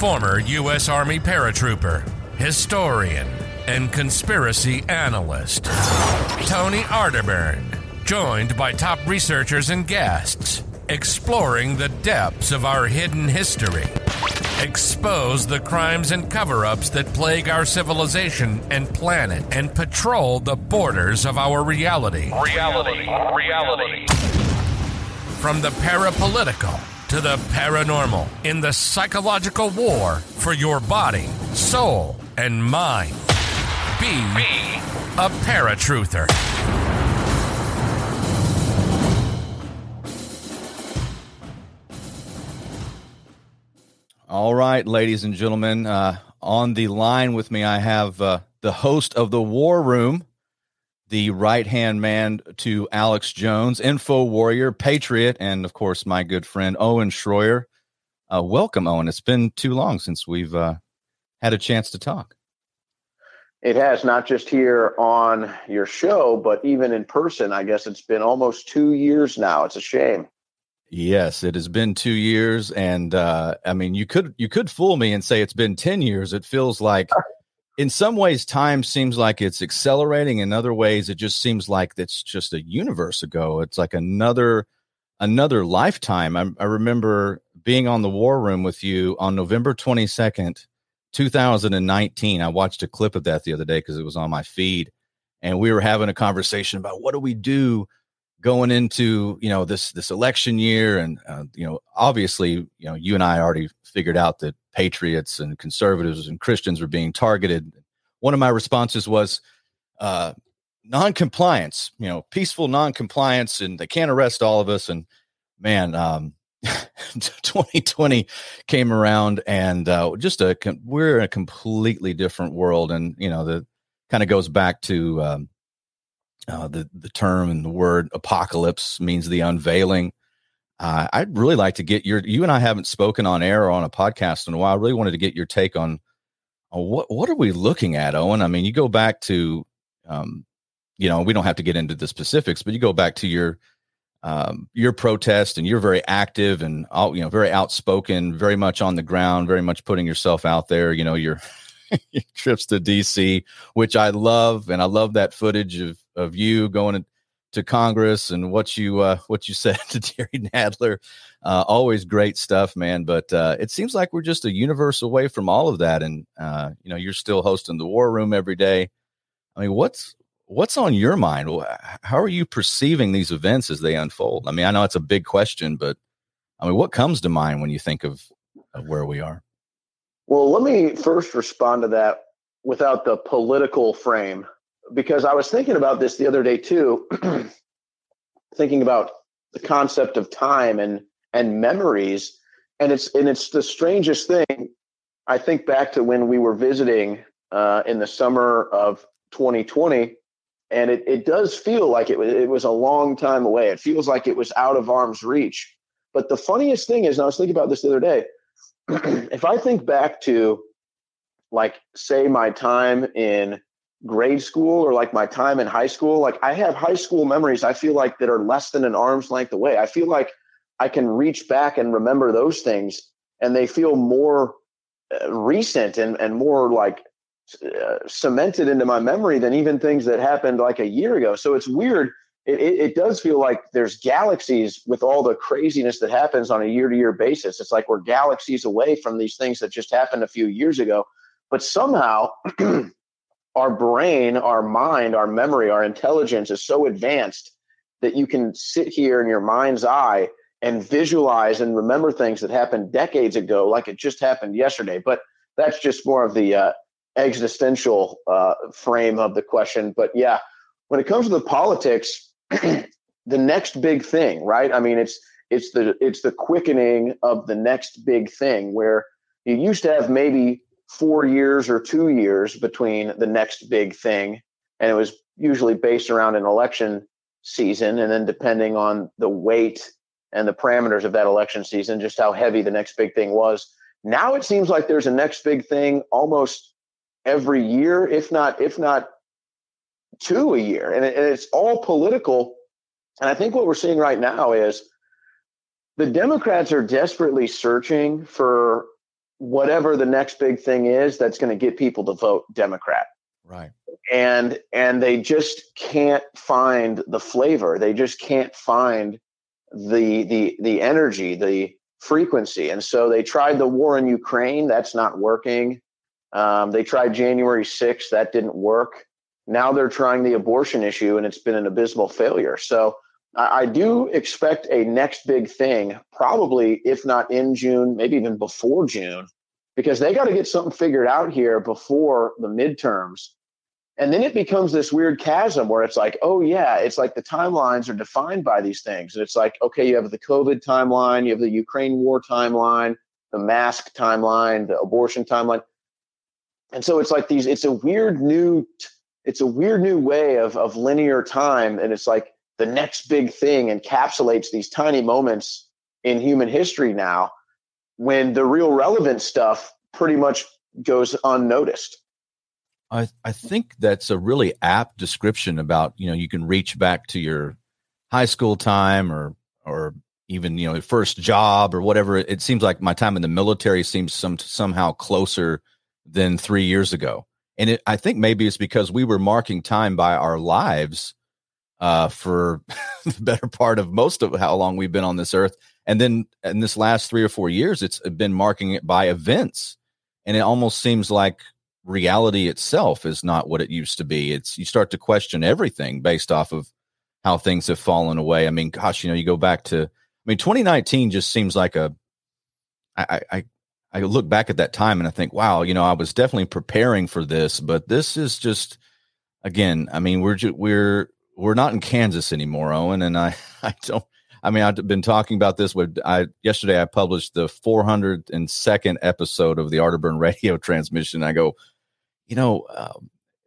former U.S. Army paratrooper, historian, and conspiracy analyst, Tony Arterburn, joined by top researchers and guests, exploring the depths of our hidden history. Expose the crimes and cover ups that plague our civilization and planet and patrol the borders of our reality. Reality. Reality. From the parapolitical to the paranormal in the psychological war for your body, soul, and mind. Be, Be a paratruther. All right, ladies and gentlemen, uh, on the line with me, I have uh, the host of the War Room, the right hand man to Alex Jones, info warrior, patriot, and of course, my good friend Owen Shroyer. Uh, welcome, Owen. It's been too long since we've uh, had a chance to talk. It has not just here on your show, but even in person. I guess it's been almost two years now. It's a shame. Yes, it has been two years, and uh, I mean, you could you could fool me and say it's been ten years. It feels like, in some ways, time seems like it's accelerating. In other ways, it just seems like it's just a universe ago. It's like another another lifetime. I, I remember being on the War Room with you on November twenty second, two thousand and nineteen. I watched a clip of that the other day because it was on my feed, and we were having a conversation about what do we do going into you know this this election year and uh, you know obviously you know you and i already figured out that patriots and conservatives and christians were being targeted. One of my responses was uh non-compliance you know peaceful non-compliance and they can't arrest all of us. And man um 2020 came around and uh just a we're in a completely different world. And you know the kind of goes back to um uh, the the term and the word apocalypse means the unveiling. Uh, I'd really like to get your. You and I haven't spoken on air or on a podcast in a while. I really wanted to get your take on, on what what are we looking at, Owen? I mean, you go back to, um, you know, we don't have to get into the specifics, but you go back to your um, your protest, and you're very active and all, you know, very outspoken, very much on the ground, very much putting yourself out there. You know, your your trips to DC, which I love, and I love that footage of of you going to Congress and what you uh, what you said to Jerry Nadler. Uh, always great stuff, man. But uh, it seems like we're just a universe away from all of that, and uh, you know you're still hosting the War Room every day. I mean, what's what's on your mind? How are you perceiving these events as they unfold? I mean, I know it's a big question, but I mean, what comes to mind when you think of, of where we are? Well, let me first respond to that without the political frame because I was thinking about this the other day too, thinking about the concept of time and and memories, and it's and it's the strangest thing. I think back to when we were visiting uh, in the summer of 2020, and it, it does feel like it was it was a long time away. It feels like it was out of arm's reach. But the funniest thing is, and I was thinking about this the other day. if I think back to, like, say, my time in grade school or like my time in high school like i have high school memories i feel like that are less than an arm's length away. I feel like i can reach back and remember those things and they feel more uh, recent and, and more like uh, cemented into my memory than even things that happened like a year ago. So it's weird. It, it, it does feel like there's galaxies with all the craziness that happens on a year to year basis. It's like we're galaxies away from these things that just happened a few years ago. But somehow our brain, our mind, our memory, our intelligence is so advanced that you can sit here in your mind's eye and visualize and remember things that happened decades ago, like it just happened yesterday. But that's just more of the uh, existential uh, frame of the question. But yeah, when it comes to the politics, the next big thing, right? I mean, it's it's the it's the quickening of the next big thing where you used to have maybe four years or two years between the next big thing. And it was usually based around an election season. And then depending on the weight and the parameters of that election season, just how heavy the next big thing was. Now it seems like there's a next big thing almost every year, if not, if not two a year. And, it, and it's all political. And I think what we're seeing right now is the Democrats are desperately searching for whatever the next big thing is that's going to get people to vote Democrat. Right. And and they just can't find the flavor. They just can't find the the the energy, the frequency. And so they tried the war in Ukraine. That's not working. Um, they tried January 6th. That didn't work. Now they're trying the abortion issue, and it's been an abysmal failure. So I, do expect a next big thing, probably if not in June, maybe even before June, because they got to get something figured out here before the midterms. And then it becomes this weird chasm where it's like, oh, yeah, it's like the timelines are defined by these things. And it's like, okay, you have the COVID timeline, you have the Ukraine war timeline, the mask timeline, the abortion timeline. And so it's like these, it's a weird new, it's a weird new way of, of linear time. And it's like the next big thing encapsulates these tiny moments in human history now when the real relevant stuff pretty much goes unnoticed. I, I think that's a really apt description about, you know, you can reach back to your high school time or, or even, you know, first job or whatever. It seems like my time in the military seems some, somehow closer than three years ago. And it, I think maybe it's because we were marking time by our lives uh, for the better part of most of how long we've been on this earth. And then in this last three or four years, it's been marking it by events. And it almost seems like reality itself is not what it used to be. It's you start to question everything based off of how things have fallen away. I mean, gosh, you know, you go back to I mean, 2019 just seems like a I I I look back at that time and I think, wow, you know, I was definitely preparing for this, but this is just again, I mean, we're just, we're we're not in Kansas anymore, Owen, and I I don't I mean, I've been talking about this with I yesterday I published the 402nd episode of the Arterburn radio transmission. I go, you know, uh,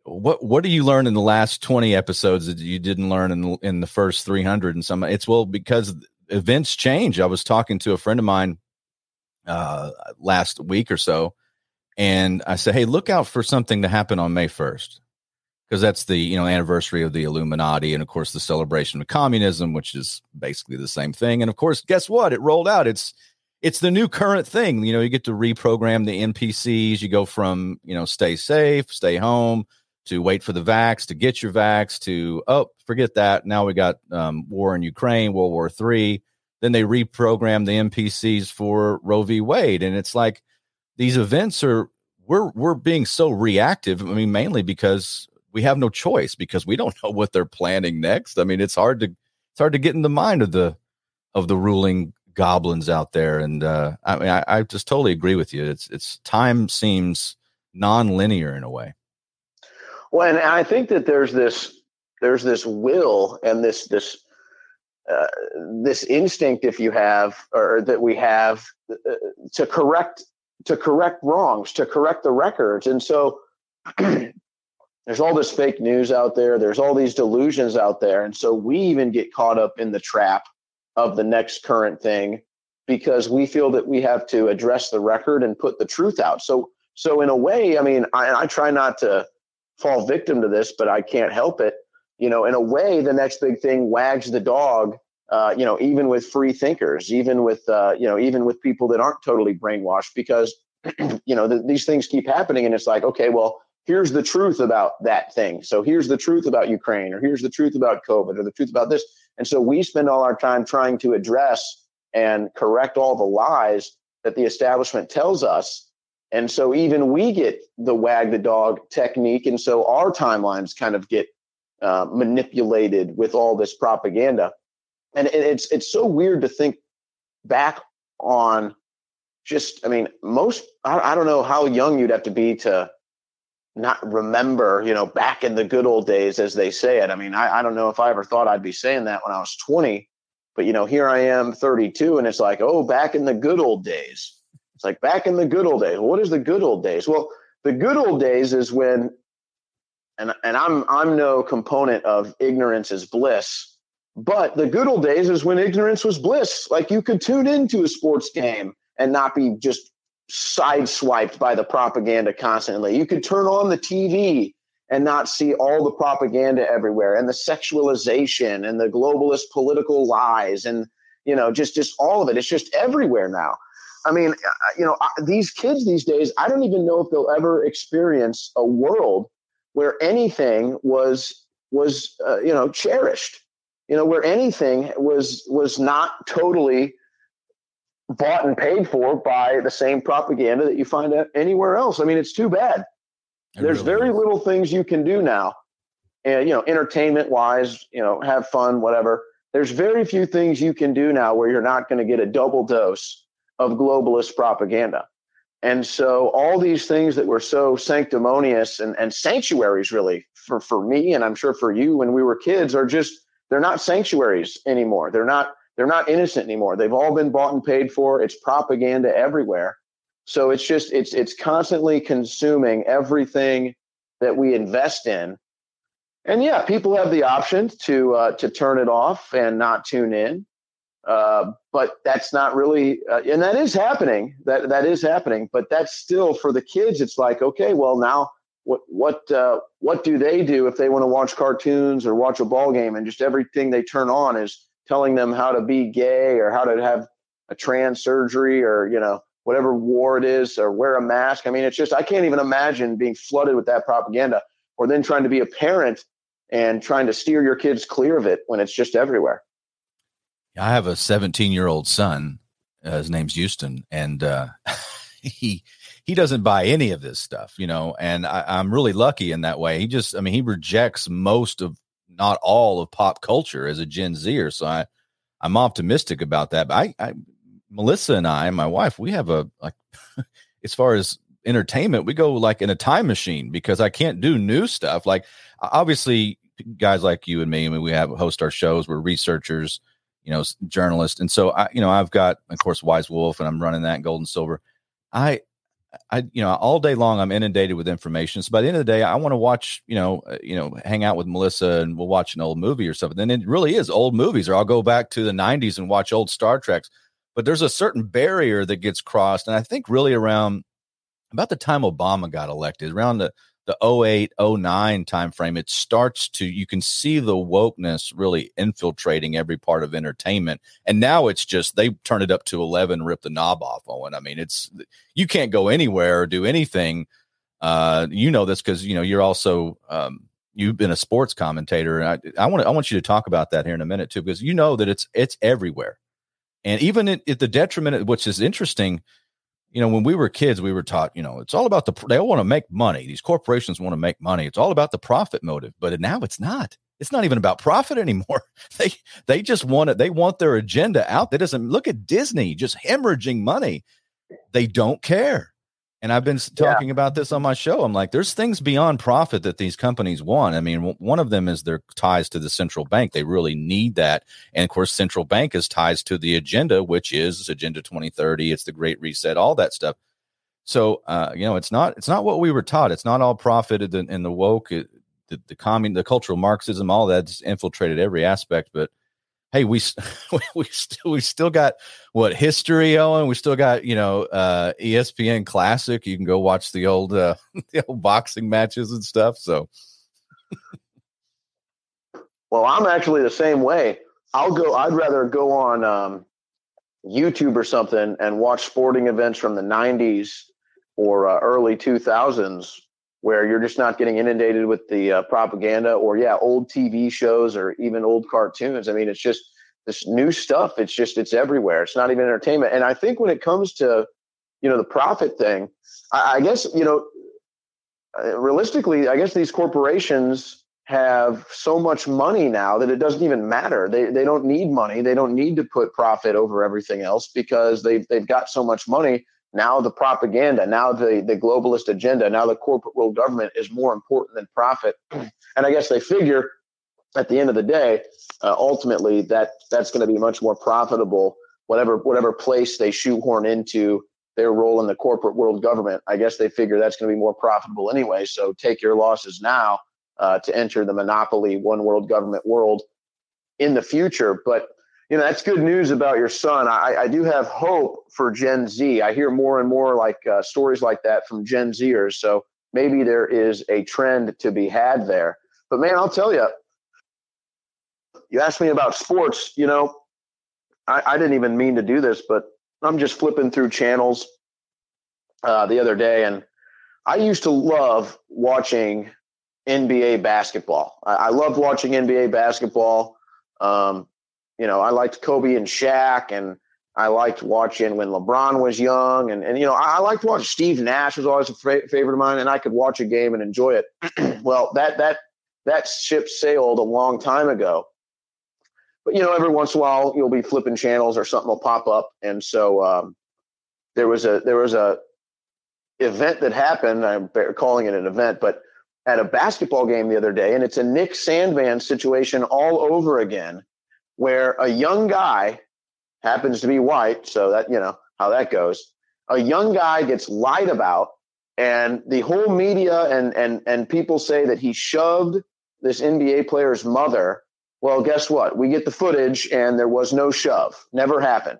what what do you learn in the last 20 episodes that you didn't learn in in the first 300 and some it's well because events change. I was talking to a friend of mine uh, last week or so, and I said, "Hey, look out for something to happen on May 1st." Because that's the you know anniversary of the Illuminati, and of course the celebration of communism, which is basically the same thing. And of course, guess what? It rolled out. It's it's the new current thing. You know, you get to reprogram the NPCs. You go from you know stay safe, stay home, to wait for the vax, to get your vax, to oh forget that. Now we got um, war in Ukraine, World War Three then they reprogram the NPCs for Roe v. Wade, and it's like these events are we're we're being so reactive. I mean, mainly because we have no choice because we don't know what they're planning next. I mean, it's hard to it's hard to get in the mind of the of the ruling goblins out there. And uh, I mean, I, I just totally agree with you. It's it's time seems non-linear in a way. Well, and I think that there's this there's this will and this this uh, this instinct, if you have, or that we have, uh, to correct to correct wrongs, to correct the records, and so there's all this fake news out there. There's all these delusions out there, and so we even get caught up in the trap of the next current thing because we feel that we have to address the record and put the truth out. So, so in a way, I mean, I, I try not to fall victim to this, but I can't help it you know, in a way, the next big thing wags the dog. Uh, you know, even with free thinkers, even with uh, you know, even with people that aren't totally brainwashed, because you know th- these things keep happening, and it's like, okay, well, here's the truth about that thing. So here's the truth about Ukraine, or here's the truth about COVID, or the truth about this. And so we spend all our time trying to address and correct all the lies that the establishment tells us. And so even we get the wag the dog technique. And so our timelines kind of get uh, manipulated with all this propaganda. And it's it's so weird to think back on just I mean most I, I don't know how young you'd have to be to not remember, you know, back in the good old days, as they say it. I mean, I, I don't know if I ever thought I'd be saying that when I was 20, but you know, here I am 32, and it's like, oh, back in the good old days. It's like back in the good old days. What is the good old days? Well, the good old days is when and and I'm I'm no component of ignorance is bliss. But the good old days is when ignorance was bliss. Like you could tune into a sports game and not be just sideswiped by the propaganda constantly. You could turn on the TV and not see all the propaganda everywhere and the sexualization and the globalist political lies and you know just just all of it. It's just everywhere now. I mean, uh, uh, you know, uh, these kids these days, I don't even know if they'll ever experience a world where anything was was uh, you know cherished you know where anything was was not totally bought and paid for by the same propaganda that you find anywhere else. I mean it's too bad. It there's really very is. little things you can do now. And you know entertainment wise you know have fun whatever. There's very few things you can do now where you're not going to get a double dose of globalist propaganda. And so all these things that were so sanctimonious and, and sanctuaries really for, for me and I'm sure for you when we were kids are just they're not sanctuaries anymore. They're not they're not innocent anymore. They've all been bought and paid for. It's propaganda everywhere. So it's just it's it's constantly consuming everything that we invest in. And yeah, people have the option to uh, to turn it off and not tune in. Uh, but that's not really, uh, and that is happening. That that is happening. But that's still for the kids. It's like, okay, well now, what what uh, what do they do if they want to watch cartoons or watch a ball game, and just everything they turn on is telling them how to be gay or how to have a trans surgery or you know whatever war it is or wear a mask. I mean, it's just I can't even imagine being flooded with that propaganda, or then trying to be a parent and trying to steer your kids clear of it when it's just everywhere. I have a 17 year old son. Uh, his name's Houston, and uh, he he doesn't buy any of this stuff, you know. And I, am really lucky in that way. He just, I mean, he rejects most of, not all of pop culture as a Gen Zer. So I, I'm optimistic about that. But I, I Melissa and I, my wife, we have a like, as far as entertainment, we go like in a time machine because I can't do new stuff. Like obviously, guys like you and me, I mean, we have host our shows. We're researchers you know, journalists, And so I, you know, I've got, of course, Wise Wolf, and I'm running that Gold and Silver. I, I, you know, all day long I'm inundated with information. So by the end of the day, I want to watch, you know, uh, you know, hang out with Melissa and we'll watch an old movie or something. Then it really is old movies, or I'll go back to the '90s and watch old Star Treks. But there's a certain barrier that gets crossed, and I think really around about the time Obama got elected, around the the 08 09 timeframe it starts to you can see the wokeness really infiltrating every part of entertainment. And now it's just they turn it up to 11 rip the knob off on i mean it's you can't go anywhere or do anything uh you know this because you know you're also um you've been a sports commentator. And i i want i want you to talk about that here in a minute too because you know that it's it's everywhere. And even at, at the detriment which is interesting you know, when we were kids, we were taught, you know, it's all about the, they all want to make money. These corporations want to make money. It's all about the profit motive. But now it's not. It's not even about profit anymore. They, they just want it. They want their agenda out. That doesn't look at Disney just hemorrhaging money. They don't care. And I've been talking yeah. about this on my show. I'm like, there's things beyond profit that these companies want. I mean, one of them is their ties to the central bank. They really need that. And of course, central bank is ties to the agenda, which is Agenda 2030. It's the Great Reset, all that stuff. So, uh, you know, it's not it's not what we were taught. It's not all profit in the woke, it, the the commun, the cultural Marxism, all that's infiltrated every aspect. But hey, we we still we still got what history, Owen. We still got you know uh, ESPN Classic. You can go watch the old uh, the old boxing matches and stuff. So, well, I'm actually the same way. I'll go. I'd rather go on um, YouTube or something and watch sporting events from the '90s or uh, early 2000s where you're just not getting inundated with the uh, propaganda or yeah old tv shows or even old cartoons. I mean it's just this new stuff it's just it's everywhere. It's not even entertainment. And i think when it comes to you know the profit thing i, I guess you know uh, realistically i guess these corporations have so much money now that it doesn't even matter. They, they don't need money. They don't need to put profit over everything else because they've, they've got so much money now the propaganda, now the, the globalist agenda, now the corporate world government is more important than profit. And I guess they figure at the end of the day, uh, ultimately that that's going to be much more profitable. Whatever whatever place they shoehorn into their role in the corporate world government, I guess they figure that's going to be more profitable anyway. So take your losses now uh, to enter the monopoly one world government world in the future. But you know that's good news about your son. I, I do have hope for Gen Z. I hear more and more like uh, stories like that from Gen Zers. So maybe there is a trend to be had there. But man, I'll tell you, you asked me about sports. You know, I, I didn't even mean to do this, but I'm just flipping through channels uh, the other day, and I used to love watching NBA basketball. I, I loved watching NBA basketball. Um, you know, I liked Kobe and Shaq, and I liked watching when LeBron was young, and and you know, I, liked watching Steve Nash was always a fa- favorite of mine, and I could watch a game and enjoy it. well, that that that ship sailed a long time ago. But you know, every once in a while you'll be flipping channels or something will pop up, and so um, there was a there was a event that happened. I'm calling it an event, but at a basketball game the other day, and it's a Nick Sandmann situation all over again, where a young guy happens to be white, so that you know how that goes. A young guy gets lied about, and the whole media and and and people say that he shoved this NBA player's mother. Well, guess what? We get the footage, and there was no shove. Never happened.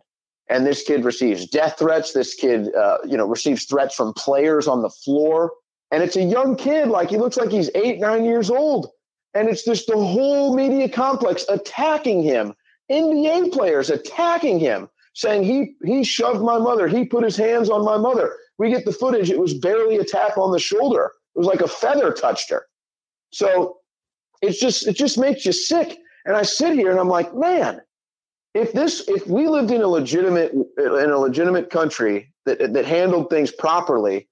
And this kid receives death threats. This kid, uh, you know, receives threats from players on the floor and it's a young kid, like he looks like he's eight, nine years old. And it's just the whole media complex attacking him, NBA players attacking him, saying he he shoved my mother, he put his hands on my mother. We get the footage, it was barely a tap on the shoulder. It was like a feather touched her. So it's just it just makes you sick. And I sit here and I'm like, man, if this if we lived in a legitimate in a legitimate country that that handled things properly,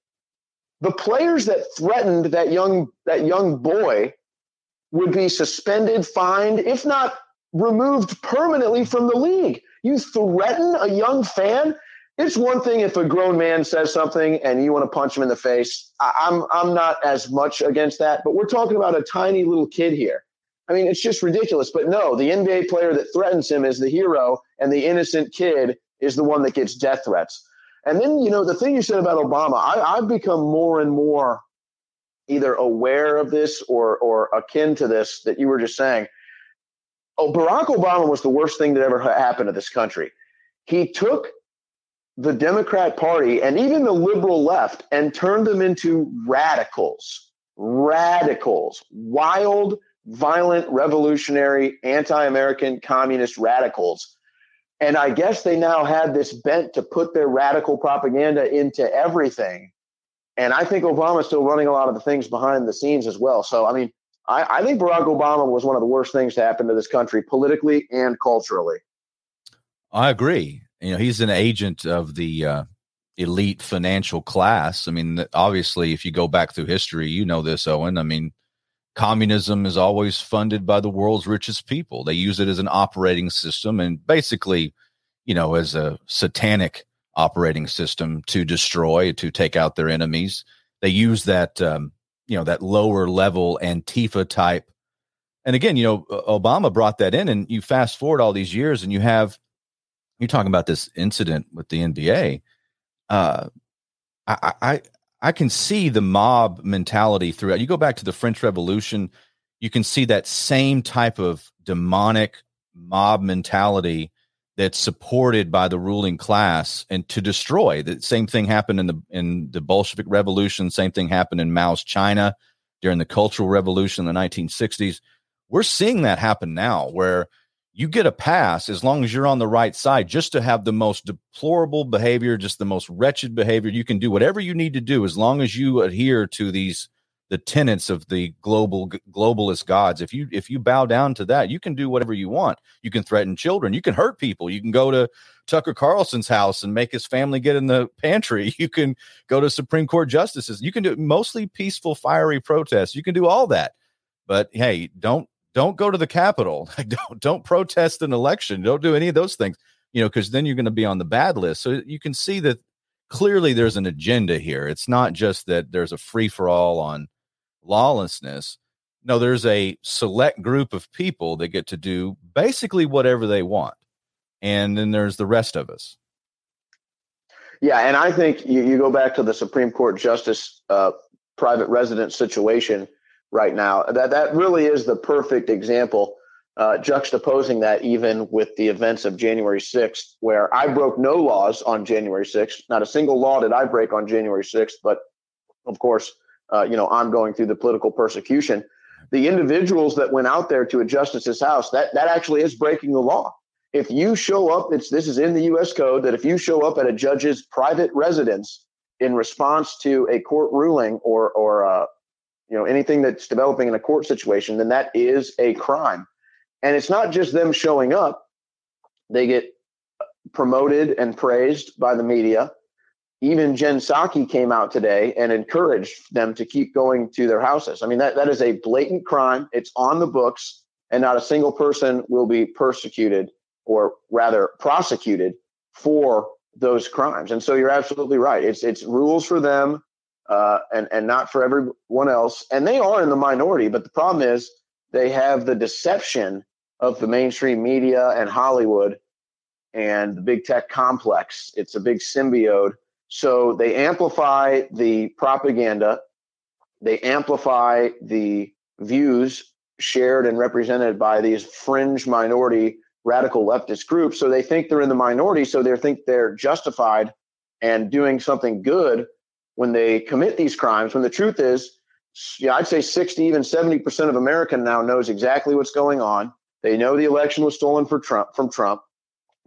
the players that threatened that young that young boy would be suspended, fined, if not removed permanently from the league. You threaten a young fan. It's one thing if a grown man says something and you want to punch him in the face. I, am I'm not as much against that, but we're talking about a tiny little kid here. I mean, it's just ridiculous. But no, the NBA player that threatens him is the hero, and the innocent kid is the one that gets death threats. And then, you know, the thing you said about Obama, I, I've become more and more either aware of this or or akin to this that you were just saying. Oh, Barack Obama was the worst thing that ever happened to this country. He took the Democrat Party and even the liberal left and turned them into radicals. Radicals, wild, violent, revolutionary, anti American, communist radicals and I guess they now had this bent to put their radical propaganda into everything. And I think Obama's still running a lot of the things behind the scenes as well. So, I mean, I, I think Barack Obama was one of the worst things to happen to this country politically and culturally. I agree. You know, he's an agent of the uh, elite financial class. I mean, obviously, if you go back through history, you know this, Owen. I mean, communism is always funded by the world's richest people. They use it as an operating system and basically, you know, as a satanic operating system to destroy, to take out their enemies. They use that, um, you know, that lower level Antifa type. And again, you know, Obama brought that in, and you fast forward all these years, and you have you're talking about this incident with the NBA. Uh, I, I I can see the mob mentality throughout. You go back to the French Revolution, you can see that same type of demonic mob mentality that's supported by the ruling class and to destroy. The same thing happened in the in the Bolshevik Revolution. Same thing happened in Mao's China during the Cultural Revolution in the 1960s. We're seeing that happen now, where you get a pass as long as you're on the right side just to have the most deplorable behavior just the most wretched behavior you can do whatever you need to do as long as you adhere to these the tenets of the global globalist gods if you if you bow down to that you can do whatever you want you can threaten children you can hurt people you can go to tucker carlson's house and make his family get in the pantry you can go to supreme court justices you can do mostly peaceful fiery protests you can do all that but hey don't don't go to the Capitol. don't don't protest an election. Don't do any of those things. You know, because then you're going to be on the bad list. So you can see that clearly there's an agenda here. It's not just that there's a free for all on lawlessness. No, there's a select group of people that get to do basically whatever they want. And then there's the rest of us. Yeah, and I think you, you go back to the Supreme Court justice uh, private residence situation right now. That that really is the perfect example, uh, juxtaposing that even with the events of January 6th, where I broke no laws on January 6th. Not a single law did I break on January 6th, but of course, uh, you know, I'm going through the political persecution. The individuals that went out there to a justice's house, that that actually is breaking the law. if you show up, it's this is in the U.S. code that if you show up at a judge's private residence in response to a court ruling or or uh, you know anything that's developing in a court situation, then that is a crime. And it's not just them showing up; they get promoted and praised by the media. Even Jen Psaki came out today and encouraged them to keep going to their houses. I mean, that, that is a blatant crime. It's on the books, and not a single person will be persecuted or rather prosecuted for those crimes. And so you're absolutely right. It's it's rules for them uh, and and not for everyone else. And they are in the minority, but the problem is they have the deception of the mainstream media and Hollywood and the big tech complex. It's a big symbiote. So they amplify the propaganda, they amplify the views shared and represented by these fringe minority radical leftist groups. So they think they're in the minority, so they think they're justified and doing something good when they commit these crimes. When the truth is, yeah, I'd say 60, even 70% of America now knows exactly what's going on. They know the election was stolen for Trump from Trump.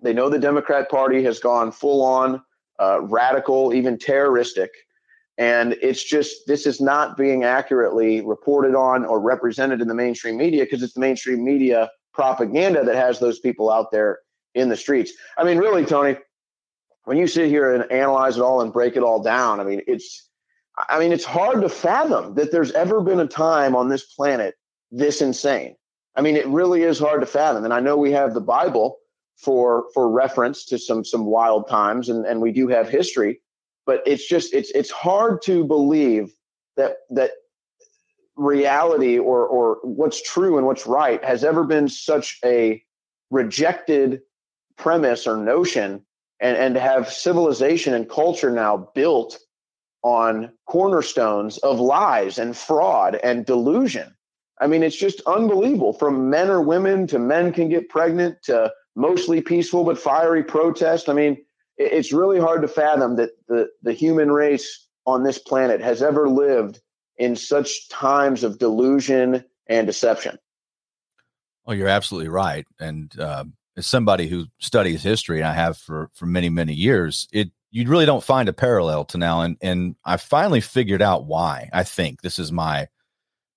They know the Democrat Party has gone full on uh, radical, even terroristic. And it's just, this is not being accurately reported on or represented in the mainstream media because it's the mainstream media propaganda that has those people out there in the streets. I mean, really, Tony, when you sit here and analyze it all and break it all down, I mean, it's, I mean, it's hard to fathom that there's ever been a time on this planet this insane. I mean, it really is hard to fathom. And I know we have the Bible for for reference to some some wild times, and and we do have history, but it's just it's it's hard to believe that that reality or or what's true and what's right has ever been such a rejected premise or notion and and to have civilization and culture now built on cornerstones of lies and fraud and delusion. I mean it's just unbelievable. From men or women to men can get pregnant to mostly peaceful but fiery protest i mean it's really hard to fathom that the the human race on this planet has ever lived in such times of delusion and deception. Well, you're absolutely right. And uh, as somebody who studies history, and I have for for many many years, it you really don't find a parallel to now. And and I finally figured out why. I think this is my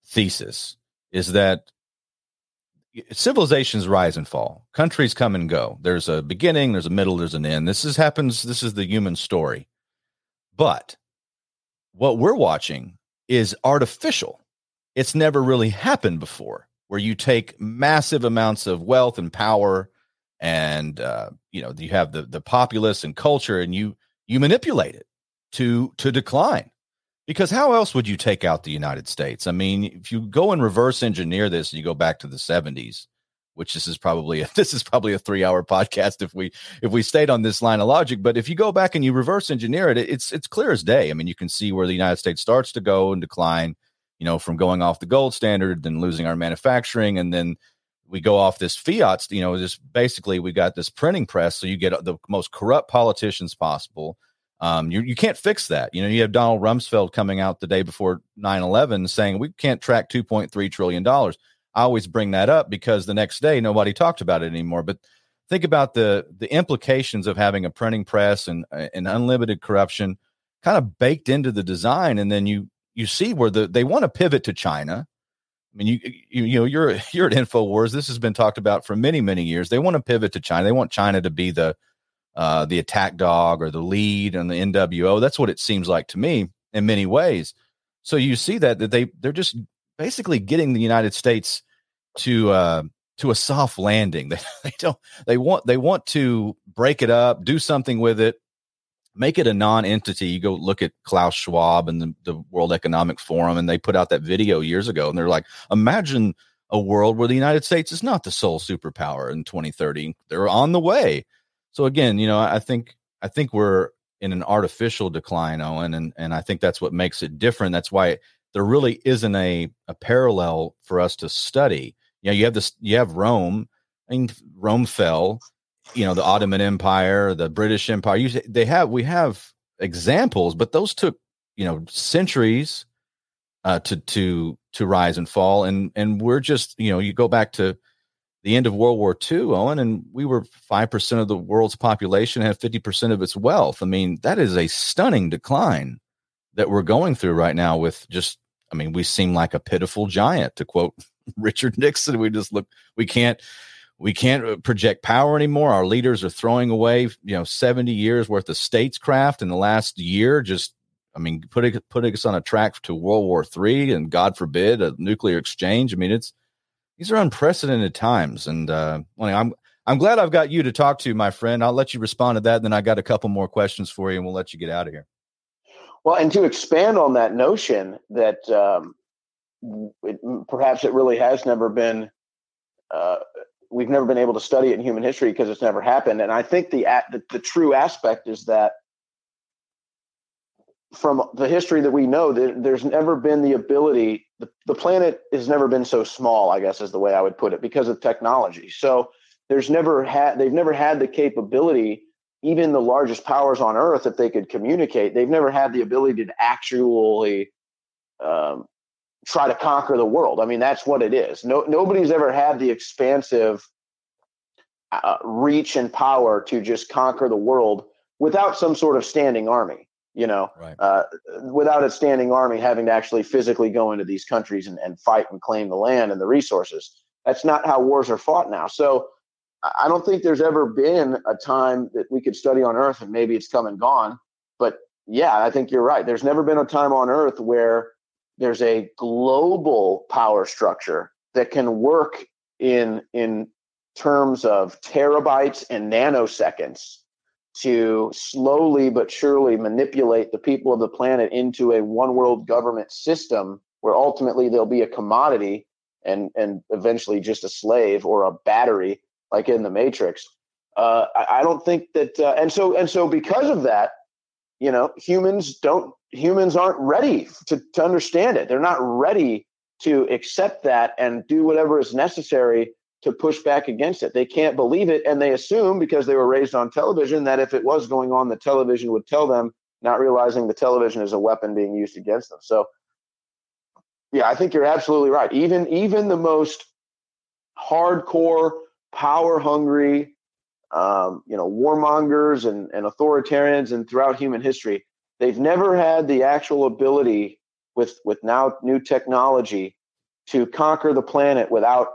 thesis: is that civilizations rise and fall, countries come and go. There's a beginning, there's a middle, there's an end. This is happens. This is the human story. But what we're watching is artificial. It's never really happened before where you take massive amounts of wealth and power and uh, you know you have the the populace and culture and you you manipulate it to to decline because how else would you take out the united states i mean if you go and reverse engineer this and you go back to the 70s which this is probably a, this is probably a three hour podcast if we if we stayed on this line of logic. But if you go back and you reverse engineer it, it's it's clear as day. I mean, you can see where the United States starts to go and decline. You know, from going off the gold standard, then losing our manufacturing, and then we go off this fiat. You know, just basically we got this printing press, so you get the most corrupt politicians possible. Um, you, you can't fix that. You know, you have Donald Rumsfeld coming out the day before 9 11 saying we can't track $2.3 trillion. I always bring that up because the next day nobody talked about it anymore. But think about the the implications of having a printing press and and unlimited corruption kind of baked into the design, and then you you see where the they want to pivot to China. I mean, you, you you know you're you're at Infowars. This has been talked about for many many years. They want to pivot to China. They want China to be the uh, the attack dog or the lead and the NWO. That's what it seems like to me in many ways. So you see that that they they're just basically getting the United States to uh, to a soft landing. They, they don't they want they want to break it up, do something with it, make it a non-entity. You go look at Klaus Schwab and the, the World Economic Forum, and they put out that video years ago, and they're like, imagine a world where the United States is not the sole superpower in 2030. They're on the way. So again, you know, I think I think we're in an artificial decline, Owen, and and I think that's what makes it different. That's why there really isn't a a parallel for us to study you know, you have this, you have Rome. Mean, Rome fell. You know, the Ottoman Empire, the British Empire. You, they have, we have examples, but those took you know centuries uh, to to to rise and fall, and and we're just you know you go back to the end of World War II, Owen, and we were 5% of the world's population, had 50% of its wealth. I mean, that is a stunning decline that we're going through right now with just, I mean, we seem like a pitiful giant, to quote Richard Nixon. We just look, we can't, we can't uh, project power anymore. Our leaders are throwing away, you know, 70 years worth of statescraft in the last year, just I mean, putting putting us on a track to World War Three, and God forbid a nuclear exchange. I mean, it's these are unprecedented times, and uh, I'm I'm glad I've got you to talk to, my friend. I'll let you respond to that. And then I got a couple more questions for you, and we'll let you get out of here. Well, and to expand on that notion that um, it, perhaps it really has never been, uh, we've never been able to study it in human history because it's never happened. And I think the, the the true aspect is that from the history that we know, there's never been the ability. The, the planet has never been so small. I guess is the way I would put it because of technology. So there's never had they've never had the capability. Even the largest powers on Earth, if they could communicate, they've never had the ability to actually um, try to conquer the world. I mean, that's what it is. No, nobody's ever had the expansive uh, reach and power to just conquer the world without some sort of standing army you know, right. uh, without a standing army having to actually physically go into these countries and, and fight and claim the land and the resources. That's not how wars are fought now. So I don't think there's ever been a time that we could study on Earth, and maybe it's come and gone. But yeah, I think you're right. There's never been a time on Earth where there's a global power structure that can work in in terms of terabytes and nanoseconds to slowly but surely manipulate the people of the planet into a one world government system where ultimately they'll be a commodity and and eventually just a slave or a battery like in the matrix. Uh, I, I, don't think that uh, and so and so because of that you know humans don't humans aren't ready to, to understand it. They're not ready to accept that and do whatever is necessary to push back against it. They can't believe it. And they assume because they were raised on television that if it was going on, the television would tell them, not realizing the television is a weapon being used against them. So, yeah, I think you're absolutely right. Even even the most hardcore, power hungry, um, you know, warmongers and, and authoritarians and throughout human history, they've never had the actual ability with with now new technology to conquer the planet without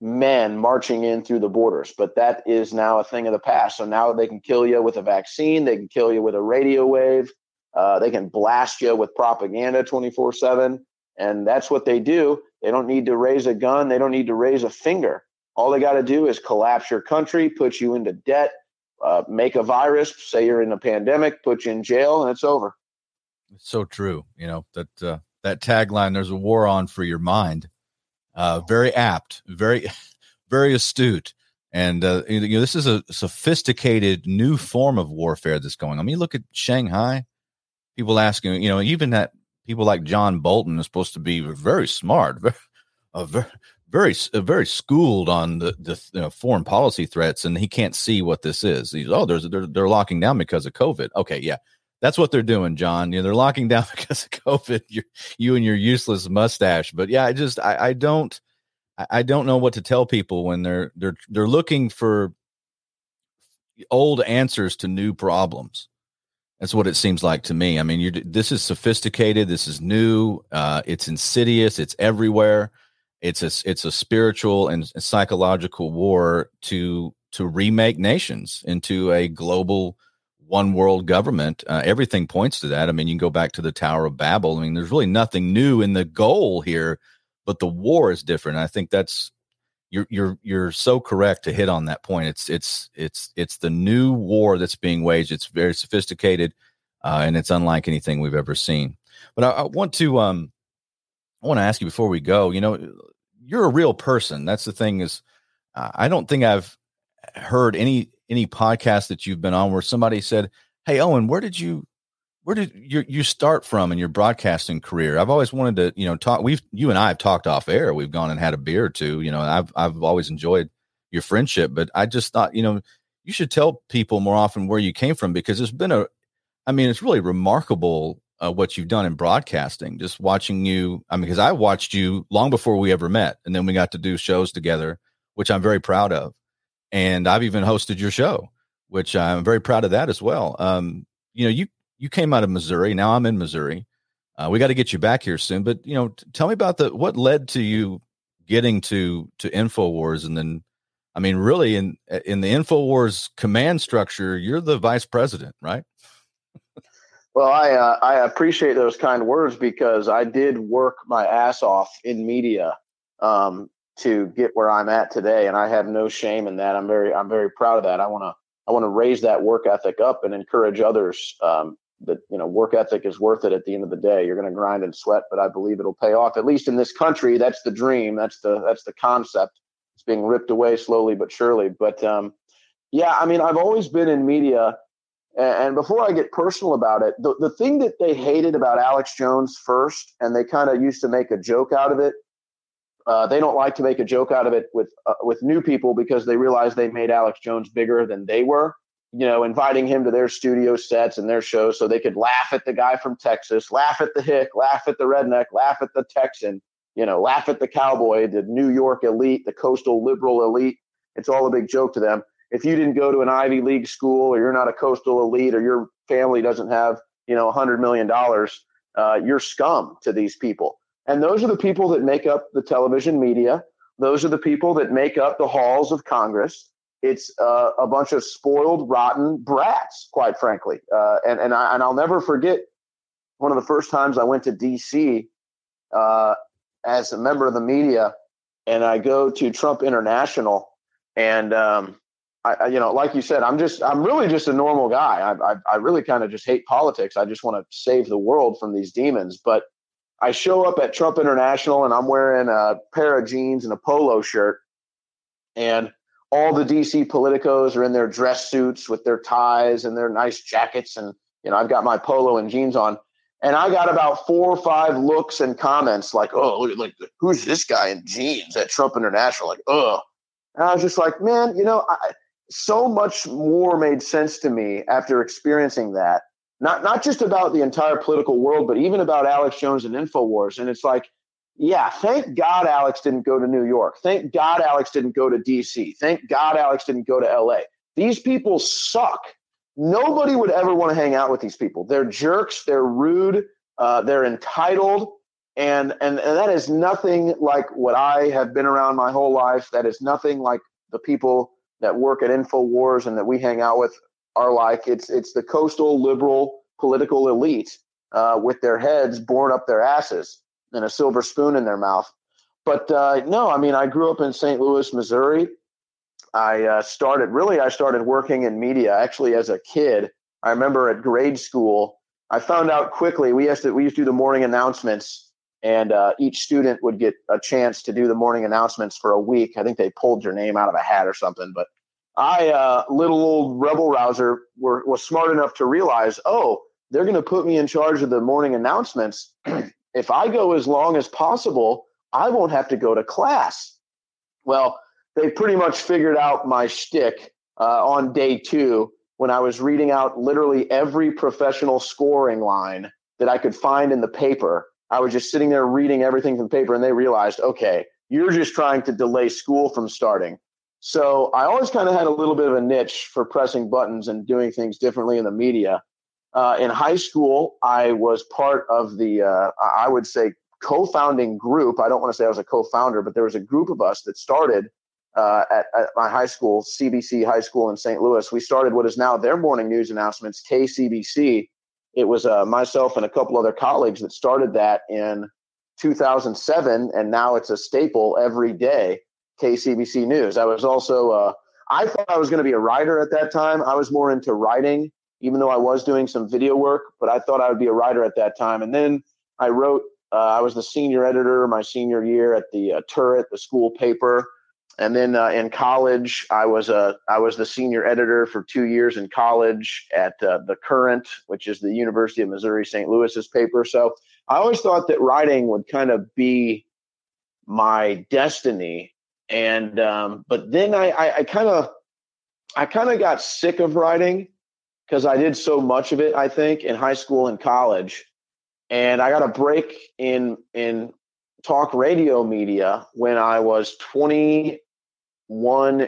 men marching in through the borders. But that is now a thing of the past. So now they can kill you with a vaccine, they can kill you with a radio wave, uh, they can blast you with propaganda 24 7. And that's what they do. They don't need to raise a gun, they don't need to raise a finger. All they got to do is collapse your country, put you into debt, uh, make a virus, say you're in a pandemic, put you in jail, and it's over. It's so true. You know, that, uh, that tagline, there's a war on for your mind uh, very apt, very, very astute. And uh, you know, this is a sophisticated new form of warfare that's going on. I mean, look at Shanghai. People asking, you know, even that people like John Bolton is supposed to be very smart, very, uh, very, very, very schooled on the, the you know, foreign policy threats, and he can't see what this is. He's oh, there's they're, they're locking down because of COVID. Okay, yeah, that's what they're doing, John. You know, they're locking down because of COVID. You, you and your useless mustache. But yeah, I just I, I don't I don't know what to tell people when they're they're they're looking for old answers to new problems. That's what it seems like to me. I mean, you this is sophisticated. This is new. Uh, it's insidious. It's everywhere. It's a it's a spiritual and psychological war to to remake nations into a global one world government. Uh, everything points to that. I mean, you can go back to the Tower of Babel. I mean, there's really nothing new in the goal here, but the war is different. I think that's you're you're you're so correct to hit on that point. It's it's it's it's the new war that's being waged. It's very sophisticated, uh, and it's unlike anything we've ever seen. But I, I want to um I want to ask you before we go. You know, you're a real person. That's the thing is, I don't think I've heard any any podcast that you've been on where somebody said, "Hey, Owen, where did you where did you you start from in your broadcasting career?" I've always wanted to, you know, talk. We've you and I have talked off air. We've gone and had a beer or two. You know, I've I've always enjoyed your friendship, but I just thought, you know, you should tell people more often where you came from because it's been a, I mean, it's really remarkable uh, what you've done in broadcasting. Just watching you, I mean, because I watched you long before we ever met, and then we got to do shows together which I'm very proud of. And I've even hosted your show, which I'm very proud of that as well. Um, you know, you you came out of Missouri. Now I'm in Missouri. Uh, we got to get you back here soon. But you know, t- tell me about the what led to you getting to to Infowars, and then, I mean, really in in the Infowars command structure, you're the vice president, right? Well, I uh, I appreciate those kind words because I did work my ass off in media um, to get where I'm at today, and I have no shame in that. I'm very I'm very proud of that. I want to I want to raise that work ethic up and encourage others um, that you know work ethic is worth it at the end of the day. You're going to grind and sweat, but I believe it'll pay off. At least in this country, that's the dream. That's the that's the concept. It's being ripped away slowly but surely. But um, yeah, I mean, I've always been in media and before I get personal about it, the, the thing that they hated about Alex Jones first, and they kind of used to make a joke out of it. Uh, they don't like to make a joke out of it with uh, with new people because they realize they made Alex Jones bigger than they were. You know, inviting him to their studio sets and their shows so they could laugh at the guy from Texas, laugh at the hick, laugh at the redneck, laugh at the Texan, you know, laugh at the cowboy, the New York elite, the coastal liberal elite. It's all a big joke to them if you didn't go to an Ivy League school or you're not a coastal elite or your family doesn't have, you know, $100 million, uh, you're scum to these people. And those are the people that make up the television media. Those are the people that make up the halls of Congress. It's uh, a bunch of spoiled, rotten brats, quite frankly. Uh, and and, I, and I'll never forget one of the first times I went to D.C. Uh, as a member of the media, and I go to Trump International, and um, I, you know, like you said, I'm just, I'm really just a normal guy. I, I, I really kind of just hate politics. I just want to save the world from these demons. But I show up at Trump International and I'm wearing a pair of jeans and a polo shirt, and all the DC politicos are in their dress suits with their ties and their nice jackets, and you know, I've got my polo and jeans on. And I got about four or five looks and comments like, "Oh, like who's this guy in jeans at Trump International?" Like, "Oh," and I was just like, "Man, you know, I, so much more made sense to me after experiencing that. Not not just about the entire political world, but even about Alex Jones and Infowars. And it's like, yeah, thank God Alex didn't go to New York. Thank God Alex didn't go to DC. Thank God Alex didn't go to LA. These people suck. Nobody would ever want to hang out with these people. They're jerks. They're rude. Uh, they're entitled. And, and and that is nothing like what I have been around my whole life. That is nothing like the people that work at InfoWars and that we hang out with are like. It's it's the coastal liberal political elite uh, with their heads born up their asses and a silver spoon in their mouth. But uh, no, I mean, I grew up in St. Louis, Missouri. I uh, started really, I started working in media actually as a kid. I remember at grade school, I found out quickly we used to we used to do the morning announcements, and uh, each student would get a chance to do the morning announcements for a week. I think they pulled your name out of a hat or something, but I, uh, little old rebel rouser, were, was smart enough to realize, oh, they're going to put me in charge of the morning announcements. if I go as long as possible, I won't have to go to class. Well, they pretty much figured out my shtick uh, on day two when I was reading out literally every professional scoring line that I could find in the paper. I was just sitting there reading everything from the paper, and they realized, okay, you're just trying to delay school from starting. So I always kind of had a little bit of a niche for pressing buttons and doing things differently in the media. Uh, in high school, I was part of the, uh, I would say, co founding group. I don't want to say I was a co founder, but there was a group of us that started uh, at, at, my high school, CBC High School in St. Louis. We started what is now their morning news announcements, KCBC. It was uh, myself and a couple other colleagues that started that in 2007, and now it's a staple every day. KCBC News. I was also, uh, I thought I was going to be a writer at that time. I was more into writing, even though I was doing some video work, but I thought I would be a writer at that time. And then I wrote, uh, I was the senior editor my senior year at the uh, Turret, the school paper. And then uh, in college, I was a uh, I was the senior editor for two years in college at uh, the Current, which is the University of Missouri St. Louis's paper. So I always thought that writing would kind of be my destiny and um, but then I I kind of I kind of got sick of writing because I did so much of it. I think in high school and college, and I got a break in in talk radio media when I was 21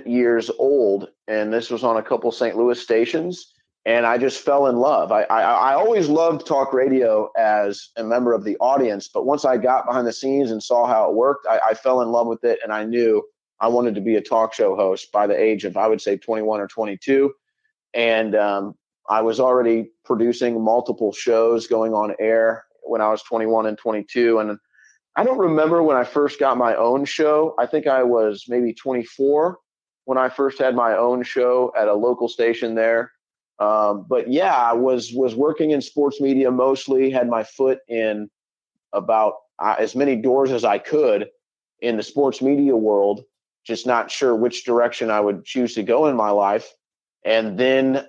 years old, and this was on a couple St. Louis stations. And I just fell in love. I, I, I always loved talk radio as a member of the audience, but once I got behind the scenes and saw how it worked, I, I fell in love with it, and I knew I wanted to be a talk show host by the age of I would say 21 or 22. And um, I was already producing multiple shows going on air when I was 21 and 22. And I don't remember when I first got my own show. I think I was maybe 24 when I first had my own show at a local station there. Um, but yeah, I was was working in sports media mostly. Had my foot in about uh, as many doors as I could in the sports media world. Just not sure which direction I would choose to go in my life. And then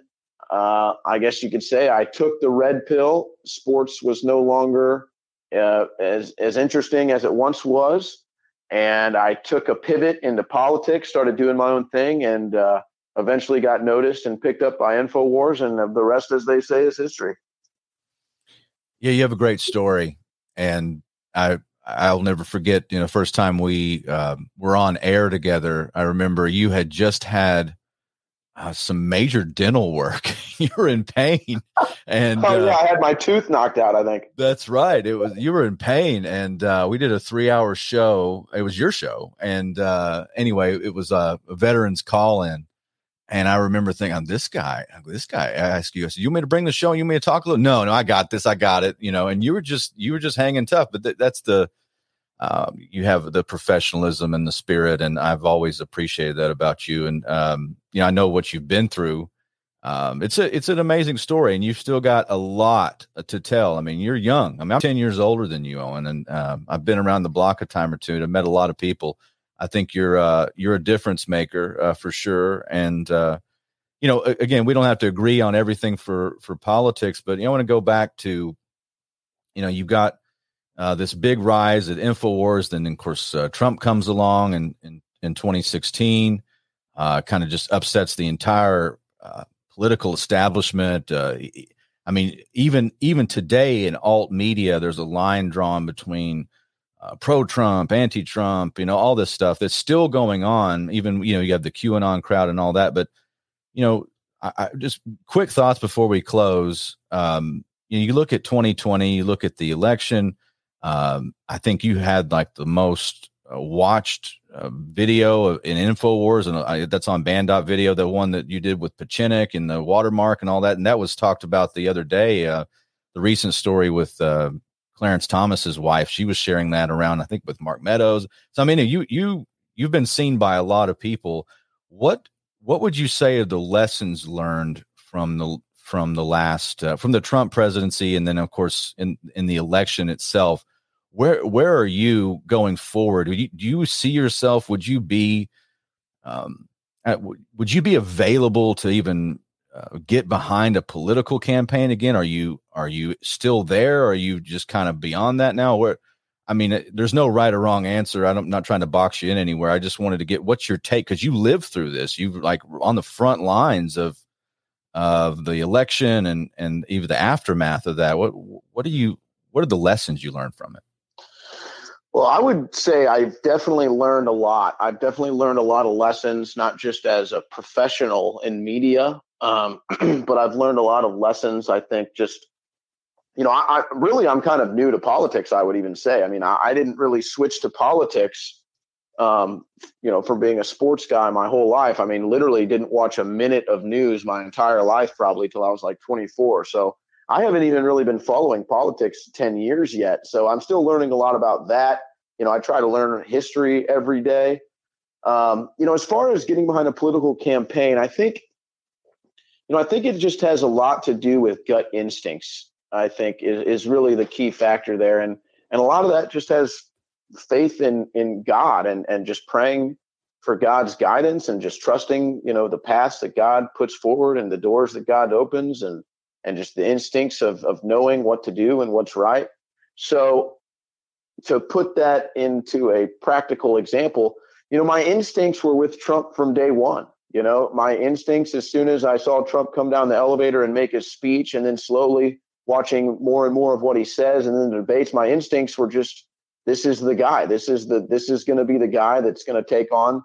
uh, I guess you could say I took the red pill. Sports was no longer uh, as as interesting as it once was, and I took a pivot into politics, started doing my own thing, and uh, eventually got noticed and picked up by Infowars, and the rest, as they say, is history. Yeah, you have a great story, and I I'll never forget. You know, first time we uh, were on air together, I remember you had just had uh, some major dental work. you were in pain, and oh yeah, uh, I had my tooth knocked out. I think that's right. It was you were in pain, and uh, we did a three-hour show. It was your show, and uh, anyway, it was a, a veterans call-in. And I remember thinking, this guy, this guy I asked you, I said, you me to bring the show? You me to talk a little? No, no, I got this. I got it. You know, and you were just, you were just hanging tough. But th- that's the, um, you have the professionalism and the spirit, and I've always appreciated that about you. And um, you know, I know what you've been through. Um, it's a it's an amazing story, and you've still got a lot to tell. I mean, you're young. I mean, I'm ten years older than you, Owen, and um, I've been around the block a time or two, and I've met a lot of people. I think you're uh, you're a difference maker uh, for sure, and uh, you know, again, we don't have to agree on everything for for politics, but you know, I want to go back to, you know, you've got uh, this big rise at Infowars. Then, of course, uh, Trump comes along in, in, in 2016, uh, kind of just upsets the entire political establishment. I mean, even even today in alt media, there's a line drawn between uh, pro-Trump, anti-Trump, you know, all this stuff that's still going on. Even you know, you have the QAnon crowd and all that. But you know, I, I just quick thoughts before we close. Um, you, know, you look at 2020, you look at the election um, I think you had like the most uh, watched uh, video in Infowars, and uh, that's on Banned Video, the one that you did with Pachinik and the watermark and all that, and that was talked about the other day. Uh, the recent story with uh, Clarence Thomas's wife, she was sharing that around, I think, with Mark Meadows. So I mean, you you you've been seen by a lot of people. What what would you say are the lessons learned from the from the last uh, from the Trump presidency, and then of course in in the election itself? where where are you going forward? Do you, do you see yourself? Would you be um, at, would you be available to even uh, get behind a political campaign again? Are you are you still there? Are you just kind of beyond that now? Where I mean, there's no right or wrong answer. I'm not trying to box you in anywhere. I just wanted to get what's your take because you lived through this. You like on the front lines of of the election and and even the aftermath of that. What what do you what are the lessons you learned from it? Well, I would say I've definitely learned a lot. I've definitely learned a lot of lessons, not just as a professional in media, um, but I've learned a lot of lessons. I think just, you know, I, I, really I'm kind of new to politics. I would even say. I mean, I, I didn't really switch to politics, um, you know, from being a sports guy my whole life. I mean, literally didn't watch a minute of news my entire life, probably till I was like 24. So I haven't even really been following politics 10 years yet. So I'm still learning a lot about that. You know, I try to learn history every day. Um, you know, as far as getting behind a political campaign, I think, you know, I think it just has a lot to do with gut instincts. I think is, is really the key factor there, and and a lot of that just has faith in in God and and just praying for God's guidance and just trusting, you know, the paths that God puts forward and the doors that God opens and and just the instincts of of knowing what to do and what's right. So to put that into a practical example, you know, my instincts were with Trump from day one. You know, my instincts as soon as I saw Trump come down the elevator and make his speech, and then slowly watching more and more of what he says, and then the debates, my instincts were just, this is the guy. This is the this is going to be the guy that's going to take on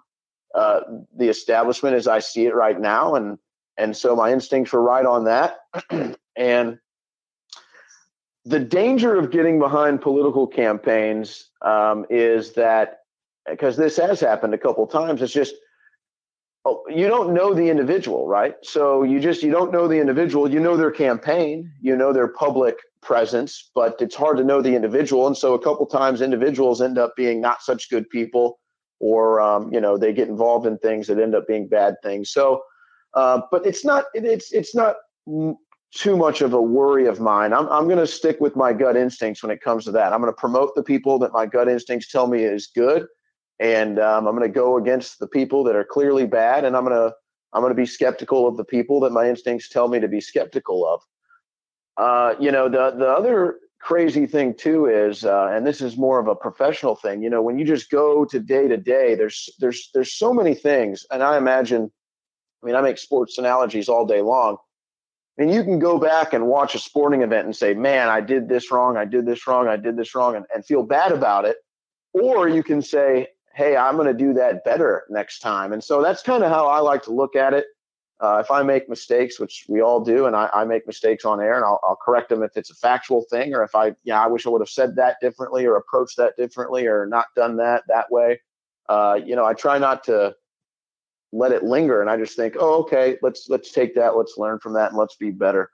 uh, the establishment as I see it right now, and and so my instincts were right on that. and the danger of getting behind political campaigns um, is that because this has happened a couple times, it's just you don't know the individual, right? So you just you don't know the individual. You know their campaign, you know their public presence, but it's hard to know the individual. And so a couple times, individuals end up being not such good people, or um, you know they get involved in things that end up being bad things. So, uh, but it's not it's it's not too much of a worry of mine. I'm I'm going to stick with my gut instincts when it comes to that. I'm going to promote the people that my gut instincts tell me is good, and um, I'm going to go against the people that are clearly bad, and I'm going to I'm going to be skeptical of the people that my instincts tell me to be skeptical of. Uh, you know, the the other crazy thing too is, uh, and this is more of a professional thing. You know, when you just go to day to day, there's there's there's so many things, and I imagine. I mean, I make sports analogies all day long. And you can go back and watch a sporting event and say, man, I did this wrong, I did this wrong, I did this wrong, and, and feel bad about it. Or you can say, hey, I'm going to do that better next time. And so that's kind of how I like to look at it. Uh, if I make mistakes, which we all do, and I, I make mistakes on air, and I'll, I'll, correct them if it's a factual thing, or if I, yeah, I wish I would have said that differently, or approached that differently, or not done that that way. Uh, you know, I try not to let it linger, and I just think, oh, okay, let's let's take that, let's learn from that, and let's be better.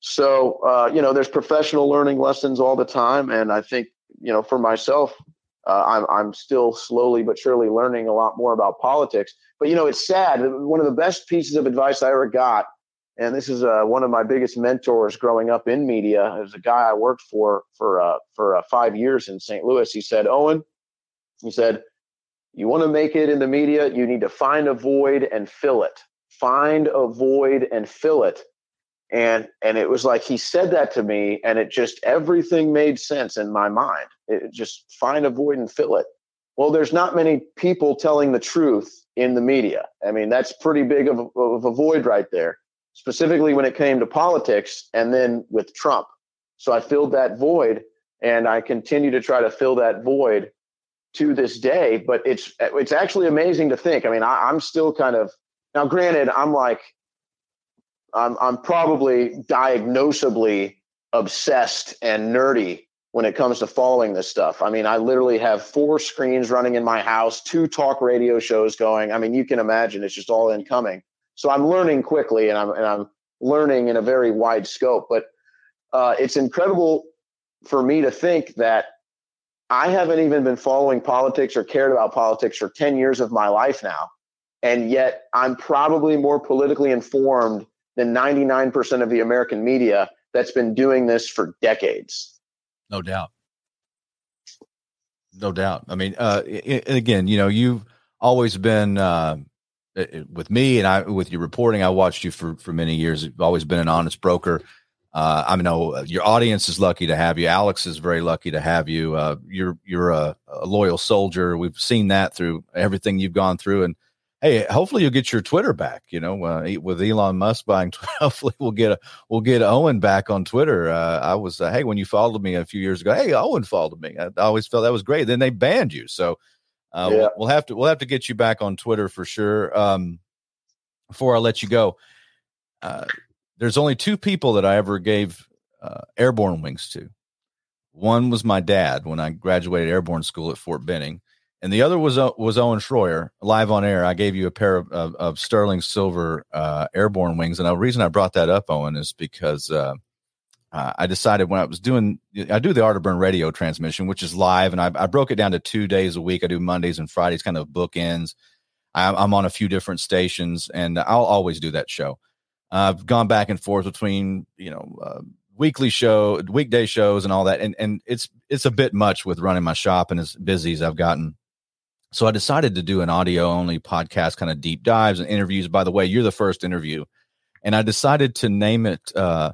So, uh, you know, there's professional learning lessons all the time, and I think, you know, for myself, uh, I'm I'm still slowly but surely learning a lot more about politics. But you know, it's sad. One of the best pieces of advice I ever got, and this is uh, one of my biggest mentors growing up in media, is a guy I worked for for uh, for uh, five years in St. Louis. He said, Owen, he said, you want to make it in the media, you need to find a void and fill it. Find a void and fill it and and it was like he said that to me and it just everything made sense in my mind. It just find a void and fill it. Well there's not many people telling the truth in the media. I mean that's pretty big of a, of a void right there specifically when it came to politics and then with trump. So i filled that void and i continue to try to fill that void to this day but it's it's actually amazing to think. I mean I, i'm still kind of now granted i'm like I'm, I'm probably diagnosably obsessed and nerdy when it comes to following this stuff. I mean, I literally have four screens running in my house, two talk radio shows going. I mean, you can imagine it's just all incoming. So I'm learning quickly and I'm and I'm learning in a very wide scope. But uh, it's incredible for me to think that I haven't even been following politics or cared about politics for 10 years of my life now. And yet I'm probably more politically informed than 99% of the American media that's been doing this for decades. No doubt. No doubt. I mean, uh, again, you know, you've always been uh, with me and I with your reporting. I watched you for for many years. You've always been an honest broker. Uh, I know uh, your audience is lucky to have you. Alex is very lucky to have you. Uh, you're you're a, a loyal soldier. We've seen that through everything you've gone through, and hey, hopefully you'll get your Twitter back. You know, uh, with Elon Musk buying, Twitter, hopefully we'll get a, we'll get Owen back on Twitter. Uh, I was uh, hey when you followed me a few years ago, hey Owen followed me. I, I always felt that was great. Then they banned you, so uh, yeah. we'll, we'll, have to we'll have to get you back on Twitter for sure. Um, before I let you go, uh, there's only two people that I ever gave uh, airborne wings to. One was my dad when I graduated airborne school at Fort Benning and the other was uh, was Owen Shroyer live on air. I gave you a pair of, of, of sterling silver uh, airborne wings, and the reason I brought that up, Owen, is because uh, I decided when I was doing I do the Arterburn radio transmission, which is live, and I, I, broke it down to two days a week. I do Mondays and Fridays, kind of bookends. I'm, I'm on a few different stations, and I'll always do that show. I've gone back and forth between you know uh, weekly show, weekday shows, and all that, and and it's it's a bit much with running my shop and as busy as I've gotten so I decided to do an audio only podcast, kind of deep dives and interviews. By the way, you're the first interview, and I decided to name it uh,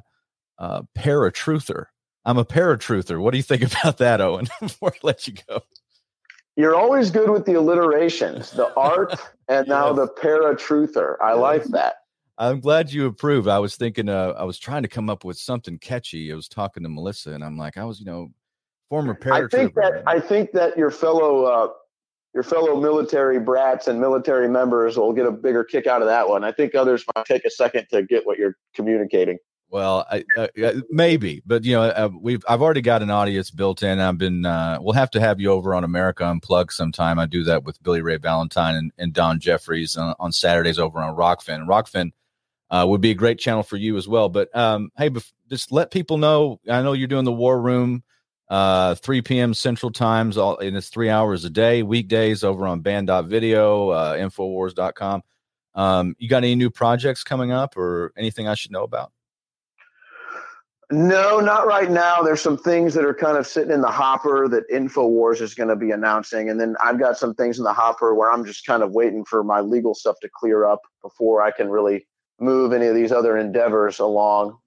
uh, Paratruther. I'm a paratruther. What do you think about that, Owen? Before I let you go, you're always good with the alliterations, the art, and now yes. the paratruther. I like that. I'm glad you approve. I was thinking, uh, I was trying to come up with something catchy. I was talking to Melissa, and I'm like, I was, you know, former paratrooper. I think that I think that your fellow uh, your fellow military brats and military members will get a bigger kick out of that one. I think others might take a second to get what you're communicating. Well, I, uh, maybe, but you know, uh, we've I've already got an audience built in. I've been uh, we'll have to have you over on America Unplugged sometime. I do that with Billy Ray Valentine and, and Don Jeffries on, on, Saturdays over on Rokfin. Rokfin uh, would be a great channel for you as well. But um, hey, bef- just let people know. I know you're doing the War Room, uh, 3 p.m. Central Times, all and it's three hours a day, weekdays over on Banned.video, uh, Infowars.com. Um, you got any new projects coming up or anything I should know about? No, not right now. There's some things that are kind of sitting in the hopper that InfoWars is going to be announcing. And then I've got some things in the hopper where I'm just kind of waiting for my legal stuff to clear up before I can really move any of these other endeavors along.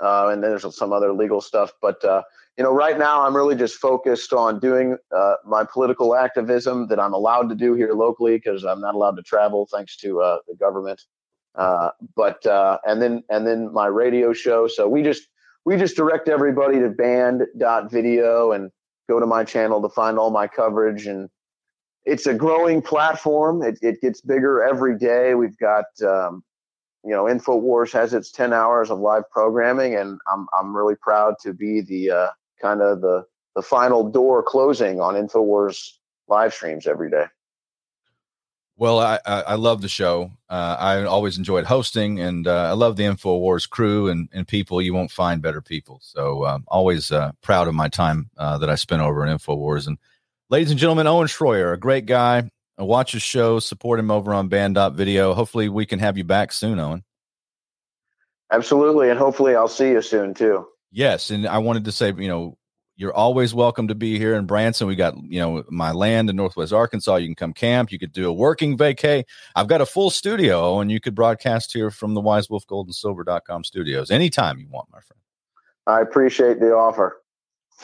Uh, and then there's some other legal stuff. But, uh, you know, right now I'm really just focused on doing uh, my political activism that I'm allowed to do here locally because I'm not allowed to travel thanks to uh, the government. Uh, but uh, and then and then my radio show. So we just we just direct everybody to banned.video and go to my channel to find all my coverage and it's a growing platform it, it gets bigger every day we've got um, you know infowars has its 10 hours of live programming and i'm, I'm really proud to be the uh, kind of the the final door closing on infowars live streams every day well, I, I, love the show. Uh, I always enjoyed hosting, and uh, I love the Infowars crew and, and people. You won't find better people. So um, always uh, proud of my time uh, that I spent over in Infowars. And ladies and gentlemen, Owen Shroyer, a great guy. Uh, watch his show, support him over on Banned.video. Hopefully, we can have you back soon, Owen. Absolutely, and hopefully, I'll see you soon too. Yes, and I wanted to say, you know, you're always welcome to be here in Branson. We got, you know, my land in Northwest Arkansas. You can come camp. You could do a working vacay. I've got a full studio and you could broadcast here from the Wise Wolf Gold and Silver.com studios anytime you want, my friend. I appreciate the offer.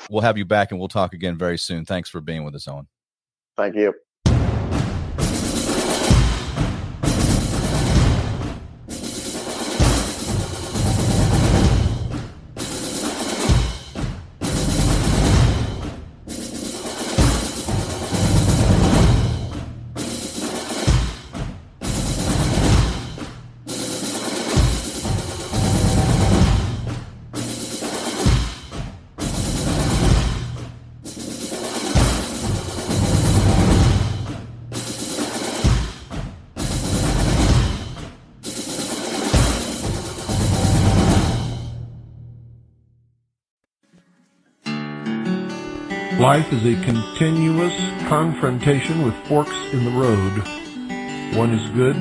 We'll have you back and we'll talk again very soon. Thanks for being with us, Owen. Thank you. Life is a continuous confrontation with forks in the road. One is good,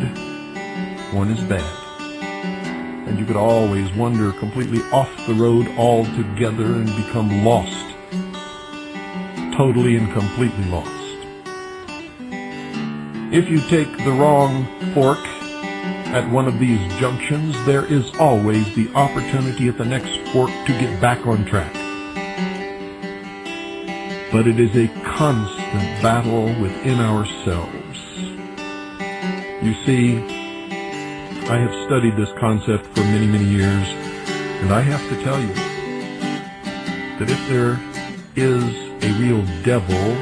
one is bad. And you could always wander completely off the road altogether and become lost. Totally and completely lost. If you take the wrong fork at one of these junctions, there is always the opportunity at the next fork to get back on track but it is a constant battle within ourselves. You see, I have studied this concept for many, many years, and I have to tell you that if there is a real devil,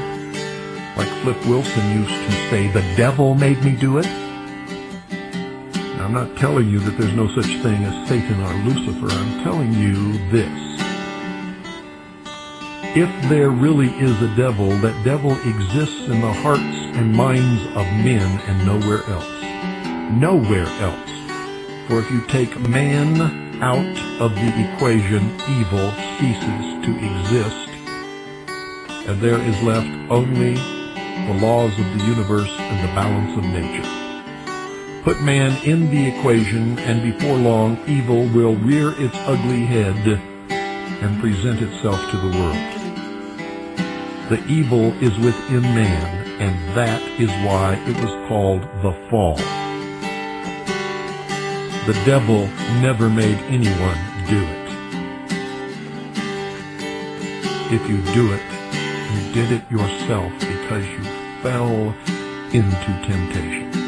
like Flip Wilson used to say, the devil made me do it. I'm not telling you that there's no such thing as Satan or Lucifer. I'm telling you this if there really is a devil, that devil exists in the hearts and minds of men and nowhere else. Nowhere else. For if you take man out of the equation, evil ceases to exist, and there is left only the laws of the universe and the balance of nature. Put man in the equation, and before long, evil will rear its ugly head and present itself to the world. The evil is within man, and that is why it was called the fall. The devil never made anyone do it. If you do it, you did it yourself because you fell into temptation.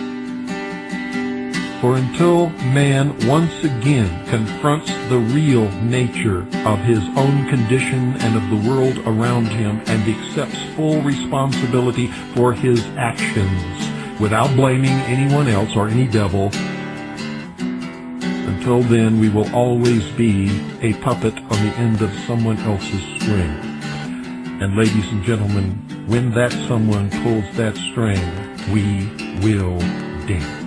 For until man once again confronts the real nature of his own condition and of the world around him and accepts full responsibility for his actions without blaming anyone else or any devil, until then we will always be a puppet on the end of someone else's string. And ladies and gentlemen, when that someone pulls that string, we will dance.